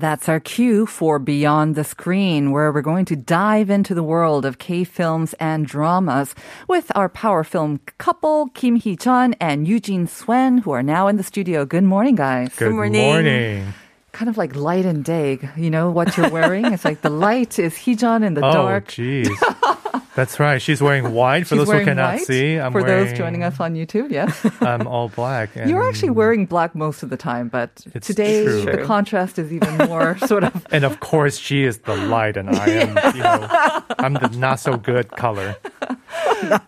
That's our cue for Beyond the Screen, where we're going to dive into the world of K films and dramas with our power film couple, Kim Hee Chun and Eugene Swen, who are now in the studio. Good morning, guys. Good morning. morning Kind of like light and day. You know what you're wearing? it's like the light is Heejun in the oh, dark. jeez. That's right. She's wearing white for She's those who cannot white. see. I'm For wearing, those joining us on YouTube, yes. I'm all black. And You're actually wearing black most of the time, but today true. the contrast is even more sort of And of course, she is the light, and I am, you know, I'm the not so good color.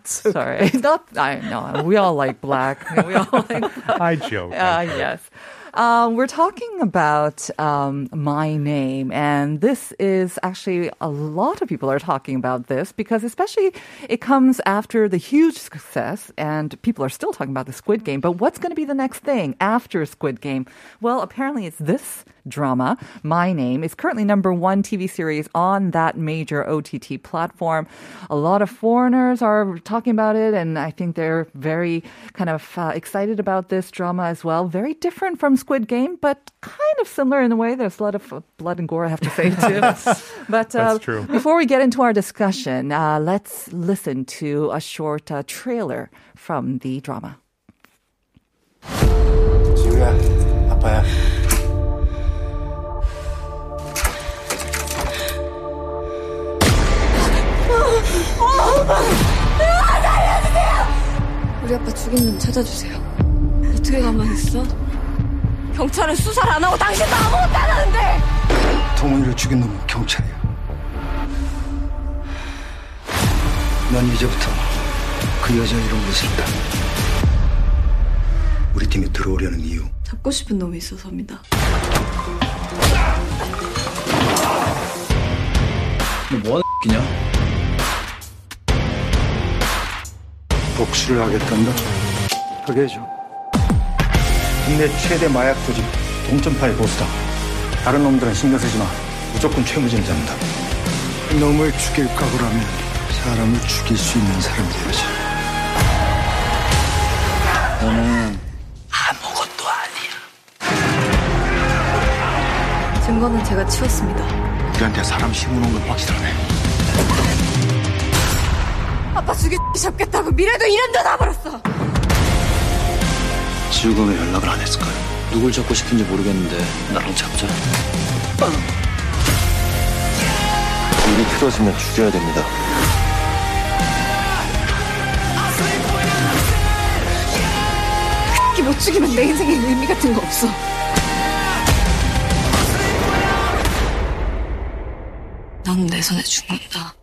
sorry. Not I know. We all like black. We all like I joke. Uh, yes. Um, we're talking about um, my name, and this is actually a lot of people are talking about this because, especially, it comes after the huge success, and people are still talking about the Squid Game. But what's going to be the next thing after Squid Game? Well, apparently, it's this drama, My Name, is currently number one TV series on that major OTT platform. A lot of foreigners are talking about it, and I think they're very kind of uh, excited about this drama as well. Very different from Squid Game, but kind of similar in a way. There's a lot of uh, blood and gore, I have to say, too. but uh, That's true. before we get into our discussion, uh, let's listen to a short uh, trailer from the drama. 지우야, 아빠야. 우리 아빠 죽인 놈 찾아주세요. 어떻게 가만히 있어? 경찰은 수사를 안 하고 당신도 아무것도 안 하는데! 동훈이를 죽인 놈은 경찰이야. 넌 이제부터 그 여자 이름 모른다. 우리 팀에 들어오려는 이유. 잡고 싶은 놈이 있어서입니다. 너 뭐 하는 끼냐? 복수를 하겠단다. 하게 해줘. 국내 최대 마약 조직 동점파의 보스다. 다른 놈들은 신경 쓰지 마. 무조건 최무진을 잡는다. 놈을 죽일 각오라면 사람을 죽일 수 있는 사람이 되야지. 너는 아무것도 아니야. 증거는 제가 치웠습니다. 우리한테 사람 심어놓은 건 확실하네. 아빠 죽이 잡겠다고 미래도 이름도 다 버렸어! 지우가 왜 연락을 안 했을까요? 누굴 잡고 싶은지 모르겠는데 나랑 잡자. 일이 틀어지면 죽여야 됩니다. 이못 죽이면 내 인생에 의미 같은 거 없어. 넌내 손에 죽는다.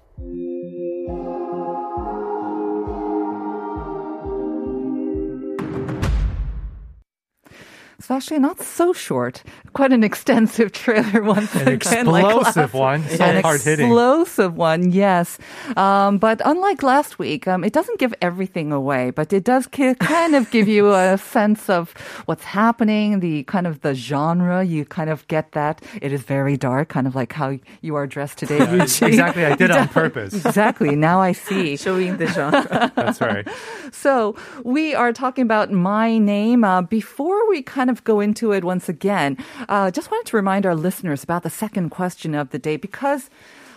It's actually not so short. Quite an extensive trailer once An again. like explosive last- one. So An hard-hitting. explosive one, yes. Um, but unlike last week, um, it doesn't give everything away, but it does ki- kind of give you a sense of what's happening, the kind of the genre. You kind of get that. It is very dark, kind of like how you are dressed today. Eugene. exactly. I did it on purpose. Exactly. Now I see. Showing the genre. That's right. So we are talking about my name. Uh, before we kind of go into it once again, uh, just wanted to remind our listeners about the second question of the day because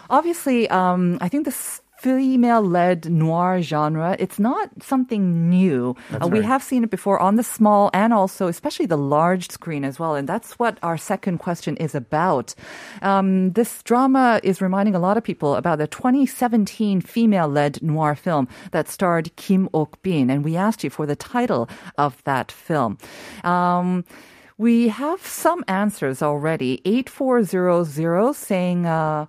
obviously, um, I think this female-led noir genre. It's not something new. Uh, we right. have seen it before on the small and also especially the large screen as well, and that's what our second question is about. Um, this drama is reminding a lot of people about the 2017 female-led noir film that starred Kim Ok-bin, and we asked you for the title of that film. Um, we have some answers already. 8400 saying, uh,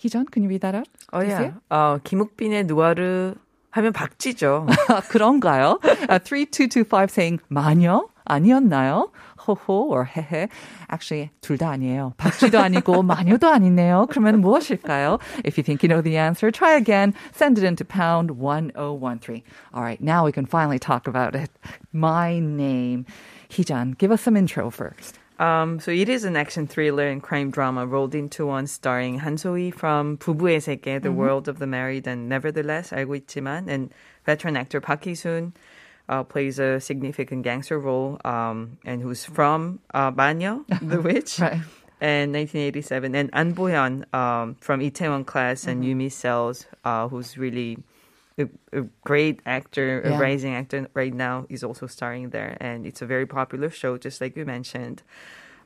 희전, can you read that out? Oh, yeah. 어, 김욱빈의 누아르 하면 박쥐죠. 그런가요? Uh, 3225 saying 마녀? 아니었나요? 호호 or 헤헤. Actually, 둘 다 아니에요. 박쥐도 아니고 마녀도 아니네요. 그러면 무엇일까요? If you think you know the answer, try again. Send it into pound 1013. All right, now we can finally talk about it. My name. Heejun, give us some intro first. Um, so it is an action thriller and crime drama rolled into one, starring Han Soo-hee from 부부의 세계, The mm-hmm. World of the Married, and Nevertheless, 알고 있지만, and veteran actor Park Hee-soon uh, plays a significant gangster role, um, and who's from uh, Banyo, the witch. right. And 1987, and Ahn Bo-hyun um, from Itaewon Class and mm-hmm. Yumi Cells, uh, who's really a, a great actor, Yeah. a rising actor right now, is also starring there, and it's a very popular show, just like you mentioned.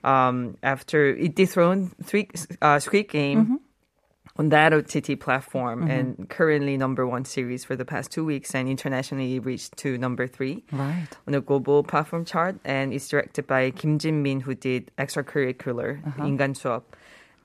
Um, after it dethroned three, uh, Squid Game on that OTT platform, and currently number one series for the past two weeks, and internationally it reached to number three Right. on a global platform chart, and it's directed by Kim Jin Min, who did extracurricular 인간 수업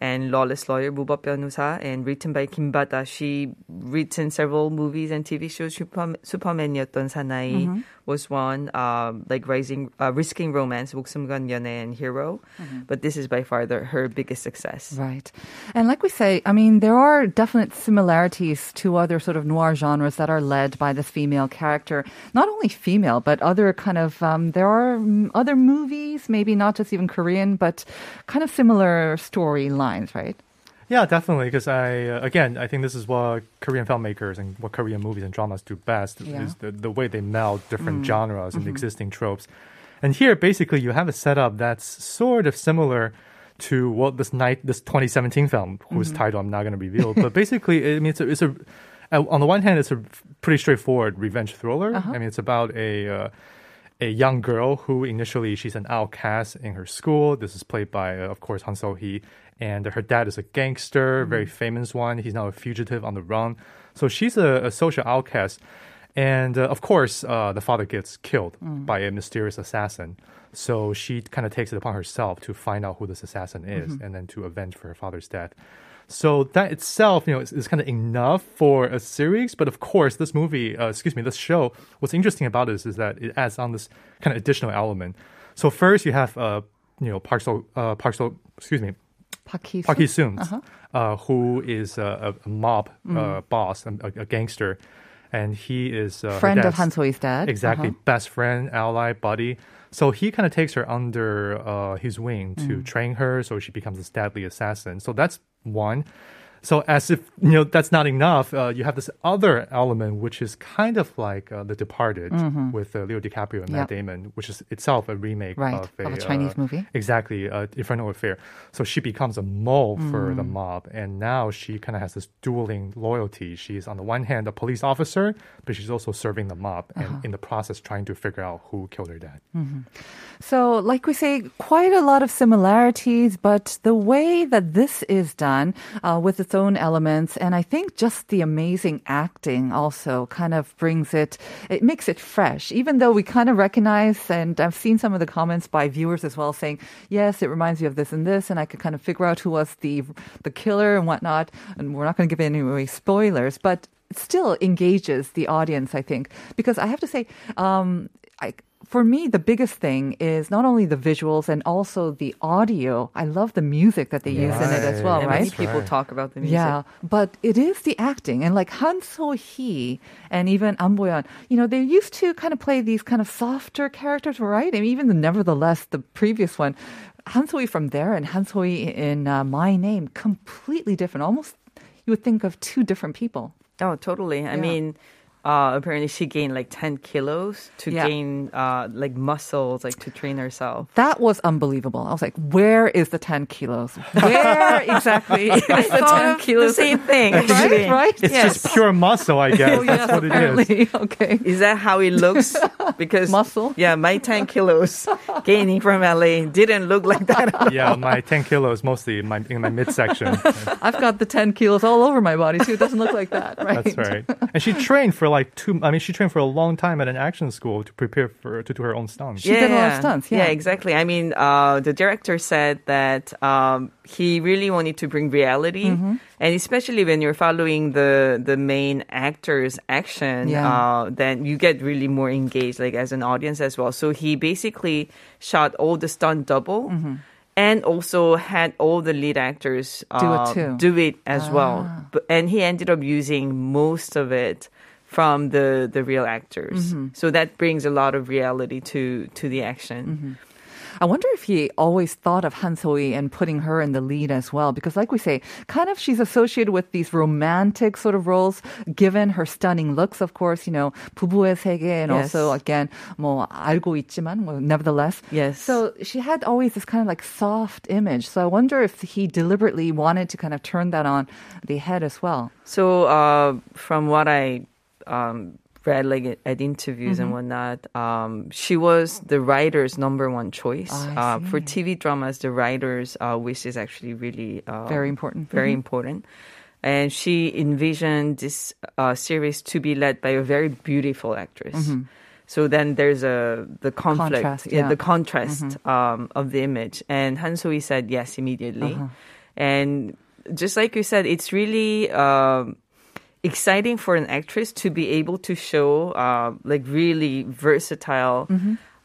and Lawless Lawyer Buba Pyonusa, and written by Kim Ba-da. She written several movies and TV shows. Superman 슈퍼맨이었던 사나이 mm-hmm. was one, um, like Rising, uh, Risking Romance, 목숨건 연애 and Hero. Mm-hmm. But this is by far the, her biggest success. Right. And like we say, I mean, there are definite similarities to other sort of noir genres that are led by this female character. Not only female, but other kind of, um, there are other movies, maybe not just even Korean, but kind of similar storyline storylines, right? Yeah, definitely. Because I, uh, again, I think this is what Korean filmmakers and what Korean movies and dramas do best Yeah. is the, the way they meld different genres and existing tropes. And here, basically, you have a setup that's sort of similar to what this night, this 2017 film, whose title I'm not going to reveal. but basically, I mean, it's a, it's a, uh, on the one hand, it's a pretty straightforward revenge thriller. I mean, it's about a. Uh, a young girl who initially she's an outcast in her school. This is played by, uh, of course, Han So Hee, and her dad is a gangster, very famous one. He's now a fugitive on the run. So she's a, a social outcast, and uh, of course, uh, the father gets killed by a mysterious assassin. So she kind of takes it upon herself to find out who this assassin is, and then to avenge for her father's death. So that itself, you know, is, is kind of enough for a series. But of course, this movie, uh, excuse me, this show, what's interesting about this is that it adds on this kind of additional element. So first, you have, uh, you know, Park So, uh, Park So, excuse me, Park Park Hee Soon, uh, who is a, a, a mob uh, boss, a, a gangster, and he is uh, Friend of Han So-hee's dad. Exactly, Uh-huh. best friend, ally, buddy. So he kind of takes her under uh, his wing to Mm. train her, so she becomes this deadly assassin. So that's one. So as if you know that's not enough, uh, you have this other element, which is kind of like uh, The Departed with uh, Leo DiCaprio and Matt Mm-hmm. Damon, which is itself a remake Right, of a, of a Chinese uh, movie. Exactly, uh, Infernal Affair. So she becomes a mole for Mm. the mob, and now she kind of has this dueling loyalty. She's on the one hand a police officer, but she's also serving the mob, and Uh-huh. in the process trying to figure out who killed her dad. So, like we say, quite a lot of similarities, but the way that this is done uh, with its own elements, and I think just the amazing acting also kind of brings it, it makes it fresh, even though we kind of recognize, and I've seen some of the comments by viewers as well saying, yes, it reminds you of this and this, and I could kind of figure out who was the, the killer and whatnot, and we're not going to give any away spoilers, but still engages the audience, I think, because I have to say, um, I, for me, the biggest thing is not only the visuals and also the audio. I love the music that they use in it as well, and right? many people talk about the music. Yeah, but it is the acting and like Han So Hee and even Ahn Bo-hyun. You know, they used to kind of play these kind of softer characters, right? I mean, even the Nevertheless, the previous one, Han So Hee from there and Han So Hee in uh, My Name, completely different. Almost, you would think of two different people. Oh, totally. I Yeah. mean, uh, apparently she gained like 10 kilos to Yeah. gain uh, like muscles, like to train herself. That was unbelievable. I was like, where is the 10 kilos? Where exactly is the 10 kilos? The same thing, Right, right? It's Yes. just pure muscle, I guess. Oh, yes, That's what it is. Okay. Is that how it looks? Because Muscle? Yeah, my 10 kilos gaining from LA didn't look like that. at all. Yeah, my 10 kilos mostly in my, in my midsection. I've got the 10 kilos all over my body too. It doesn't look like that, right? That's right. And she trained for for like two. I mean, she trained for a long time at an action school to prepare for to do her own stunts. She did a lot of stunts, yeah. exactly. I mean, uh, the director said that um, he really wanted to bring reality, Mm-hmm. and especially when you're following the the main actor's action, Yeah. uh, then you get really more engaged, like as an audience as well. So he basically shot all the stunt double. And also had all the lead actors Mm-hmm. Do it uh, too. do it as well. Ah. But, and he ended up using most of it from the the real actors. Mm-hmm. So that brings a lot of reality to to the action. Mm-hmm. I wonder if he always thought of Han So-hee and putting her in the lead as well, because like we say, kind of she's associated with these romantic sort of roles, given her stunning looks, of course, you know, 부부의 세계, and yes. also again, 뭐 알고 있지만, well, nevertheless. Yes. So she had always this kind of like soft image. So I wonder if he deliberately wanted to kind of turn that on the head as well. So uh, from what I um, read, like at- interviews Mm-hmm. and whatnot, um, she was the writer's number one choice I uh, for TV dramas. The writer's uh, wish is actually really uh, Very important. very Mhm. important. And she envisioned this uh, series to be led by a very beautiful actress. So then there's a the conflict, Mm-hmm. Contrast, yeah, the contrast um, of the image. And Han So-hee said yes immediately. And just like you said, it's really um, exciting for an actress to be able to show uh, like really versatile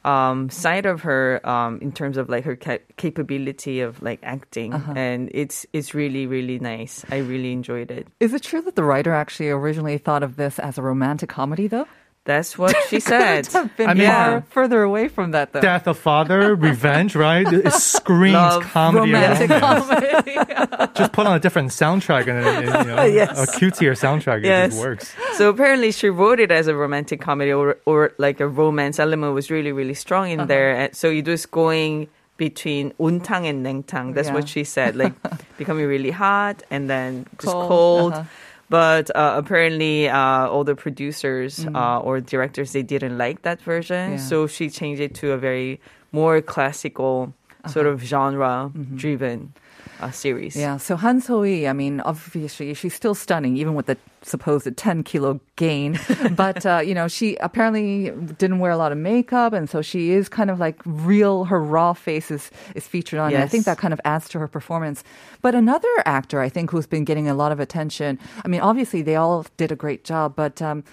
um, side of her um, in terms of like her ca- capability of like acting, and it's it's really really nice. I really enjoyed it. Is it true that the writer actually originally thought of this as a romantic comedy, though? That's what she said. Have been I mean- far further away from that, though. Death of father, revenge, right? It screams Love, comedy. romantic and comedy. Just put on a different soundtrack and, and, you know, Yes. a cutier soundtrack. It Yes. just works. So apparently she wrote it as a romantic comedy or or like a romance element was really really strong Uh-huh. in there. And so it was going between untang and nengtang. That's Yeah. what she said, like becoming really hot and then just Cold, cold. uh-huh. But uh, apparently, uh, all the producers Mm. uh, or directors they didn't like that version, Yeah. so she changed it to a very more classical sort of genre-driven uh, series. Yeah, so Han So-hee, I mean, obviously she's still stunning, even with the supposed 10 kilo gain. but, uh, you know, she apparently didn't wear a lot of makeup, and so she is kind of like real, her raw face is, is featured on it. I think that kind of adds to her performance. But another actor, I think, who's been getting a lot of attention, I mean, obviously they all did a great job, but um,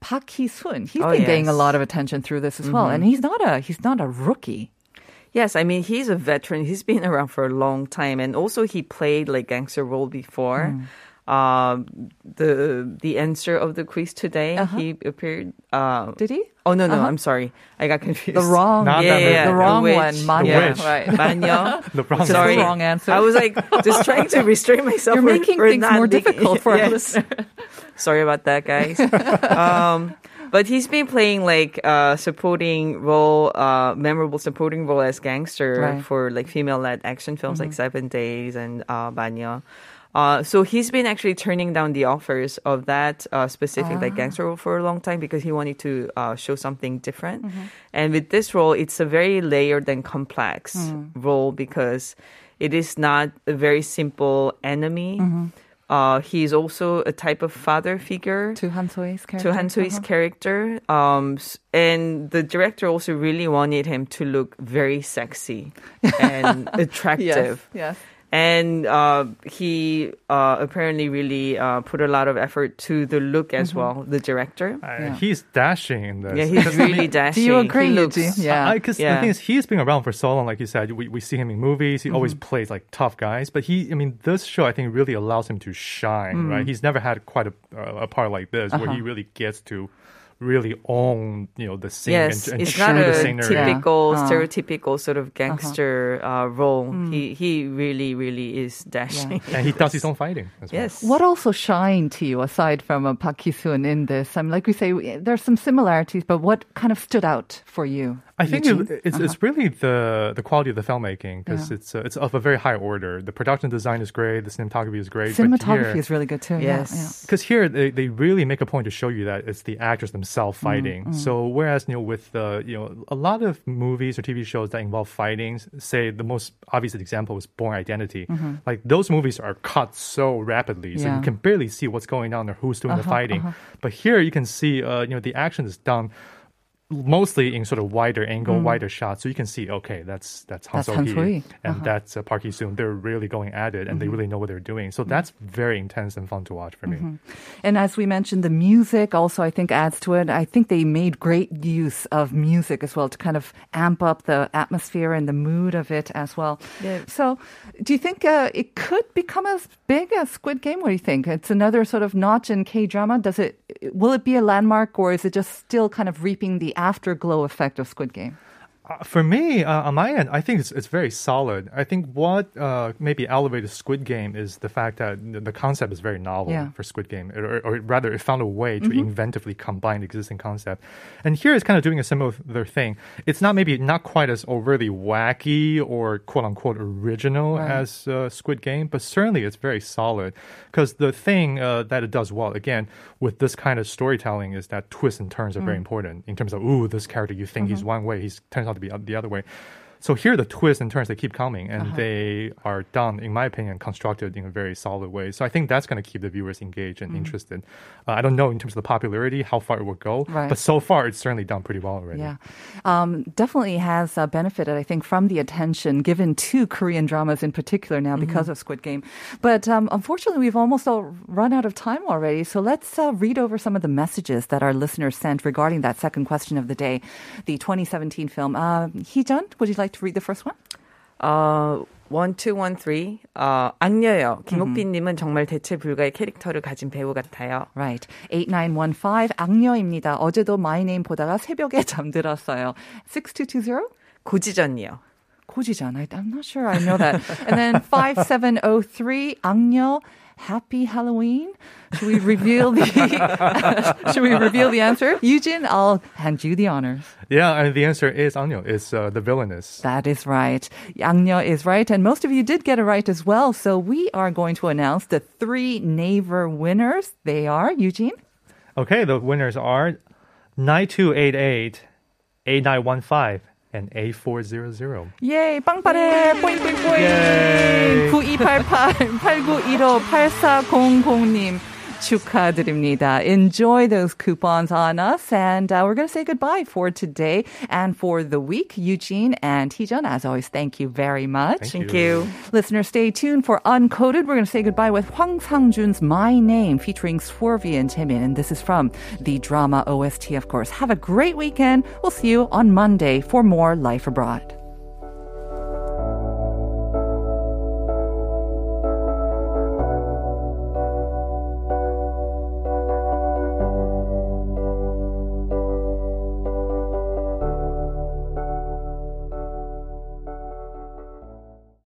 Park Hee-soon, he's Oh, been getting a lot of attention through this as well. Mm-hmm. And he's not a, he's not a rookie. Yes, I mean he's a veteran. He's been around for a long time, and also he played like gangster role before. Hmm. Um, the the answer of the quiz today, Uh-huh. he appeared. Uh, Did he? Oh no no, Uh-huh. I'm sorry, I got confused. The wrong, Not yeah, yeah, the wrong witch. one, Manya, Yeah. right? Manya. The wrong Which Sorry, the wrong answer. I was like just trying to restrain myself. You're for- making for things more making- difficult for us. Yes. listeners. Sorry about that, guys. um, but he's been playing like uh, supporting role, uh, memorable supporting role as gangster Right. Mm-hmm. for like female-led action films like Seven Days and uh, Banya. Uh, so he's been actually turning down the offers of that uh, specific Ah. like gangster role for a long time because he wanted to uh, show something different. Mm-hmm. And with this role, it's a very layered and complex Mm. role because it is not a very simple enemy. Mm-hmm. Uh, he's also a type of father figure to Han So-hee's character. to Han So-hee's Uh-huh. character. Um, and the director also really wanted him to look very sexy and attractive. Yes, yes. And uh, he uh, apparently really uh, put a lot of effort to the look as well, the director. Uh, Yeah. He's dashing in this. Yeah, he's really dashing. Do you agree, He looks, Yeah. Because Yeah. the thing is, he's been around for so long. Like you said, we, we see him in movies. He always Mm-hmm. plays like tough guys. But he, I mean, this show I think really allows him to shine. Mm. Right? He's never had quite a, uh, a part like this Uh-huh. where he really gets to really own you know the scene Yes, and, and it's not the a scenery. typical, Uh. stereotypical sort of gangster uh, role. He he really, really is dashing. And he does his own fighting. As well. Yes. What also shined to you aside from uh, Park Hee-soon in this? I mean, like we say, there's some similarities, but what kind of stood out for you? I think it, it's it's really the the quality of the filmmaking because Yeah. it's uh, it's of a very high order. The production design is great. The cinematography is great. Cinematography is really good too. Yes. because here they, they really make a point to show you that it's the actors themselves fighting. So whereas you know with uh, you know a lot of movies or TV shows that involve fighting, say the most obvious example was Bourne Identity. Like those movies are cut so rapidly, so Yeah. you can barely see what's going on or who's doing the fighting. But here you can see uh, you know the action is done mostly in sort of wider angle, wider shots, so you can see, okay, that's that's Han Mm. That's Han So-hee So-hee. and Uh-huh. that's uh, Park Hee-soon. They're really going at it, and they really know what they're doing. So that's very intense and fun to watch for me. And as we mentioned, the music also, I think, adds to it. I think they made great use of music as well to kind of amp up the atmosphere and the mood of it as well. Yeah. So, do you think uh, it could become as big as Squid Game? What do you think? It's another sort of notch in K drama. Does it? Will it be a landmark, or is it just still kind of reaping the afterglow effect of Squid Game? Uh, for me, uh, on my end, I think it's, it's very solid. I think what uh, maybe elevated Squid Game is the fact that the concept is very novel Yeah. for Squid Game, or, or rather, it found a way to inventively combine existing concept. And here it's kind of doing a similar thing. It's not maybe not quite as overly wacky or quote unquote original Right. as uh, Squid Game, but certainly it's very solid. Because the thing uh, that it does well, again, with this kind of storytelling, is that twists and turns are very important in terms of, ooh, this character you think he's one way, he turns out be the other way. So here, are the twists and turns they keep coming, and they are done, in my opinion, constructed in a very solid way. So I think that's going to keep the viewers engaged and interested. Uh, I don't know in terms of the popularity how far it will go, Right. but so far it's certainly done pretty well already. Yeah, um, definitely has uh, benefited, I think, from the attention given to Korean dramas in particular now because of Squid Game. But um, unfortunately, we've almost all run out of time already. So let's uh, read over some of the messages that our listeners sent regarding that second question of the day, the 2017 film. Uh, Heejun, would you like to read the first one? 어, 1213, 어, 악녀요. 김옥빈님은 정말 대체 불가의 캐릭터를 가진 배우 같아요. Right. 8915 악녀입니다. 어제도 My Name 보다가 새벽에 잠들었어요. 6220 고지전이요. 고지전. I'm not sure I know that. and then 5703 악녀 Happy Halloween. Should we reveal the Should we reveal the answer? Eugene, I'll hand you the honors. Yeah, and the answer is Anyo. It's uh, the villainess. That is right. Anyo is right, and most of you did get it right as well. So we are going to announce the three Naver winners. They are Eugene. Okay, the winners are 9288, 8915, and A400. 예, 빵빠레, 뽀잉뽀잉뽀잉. 예. 9288, 8915, 8400님. 축하드립니다. Enjoy those coupons on us. And uh, we're going to say goodbye for today and for the week. Eugene and Heejun, as always, thank you very much. Thank Thank you. Listeners, stay tuned for Uncoded. We're going to say goodbye with Hwang Sang-jun's My Name featuring Swervy and Jimin. And this is from the drama OST, of course. Have a great weekend. We'll see you on Monday for more Life Abroad.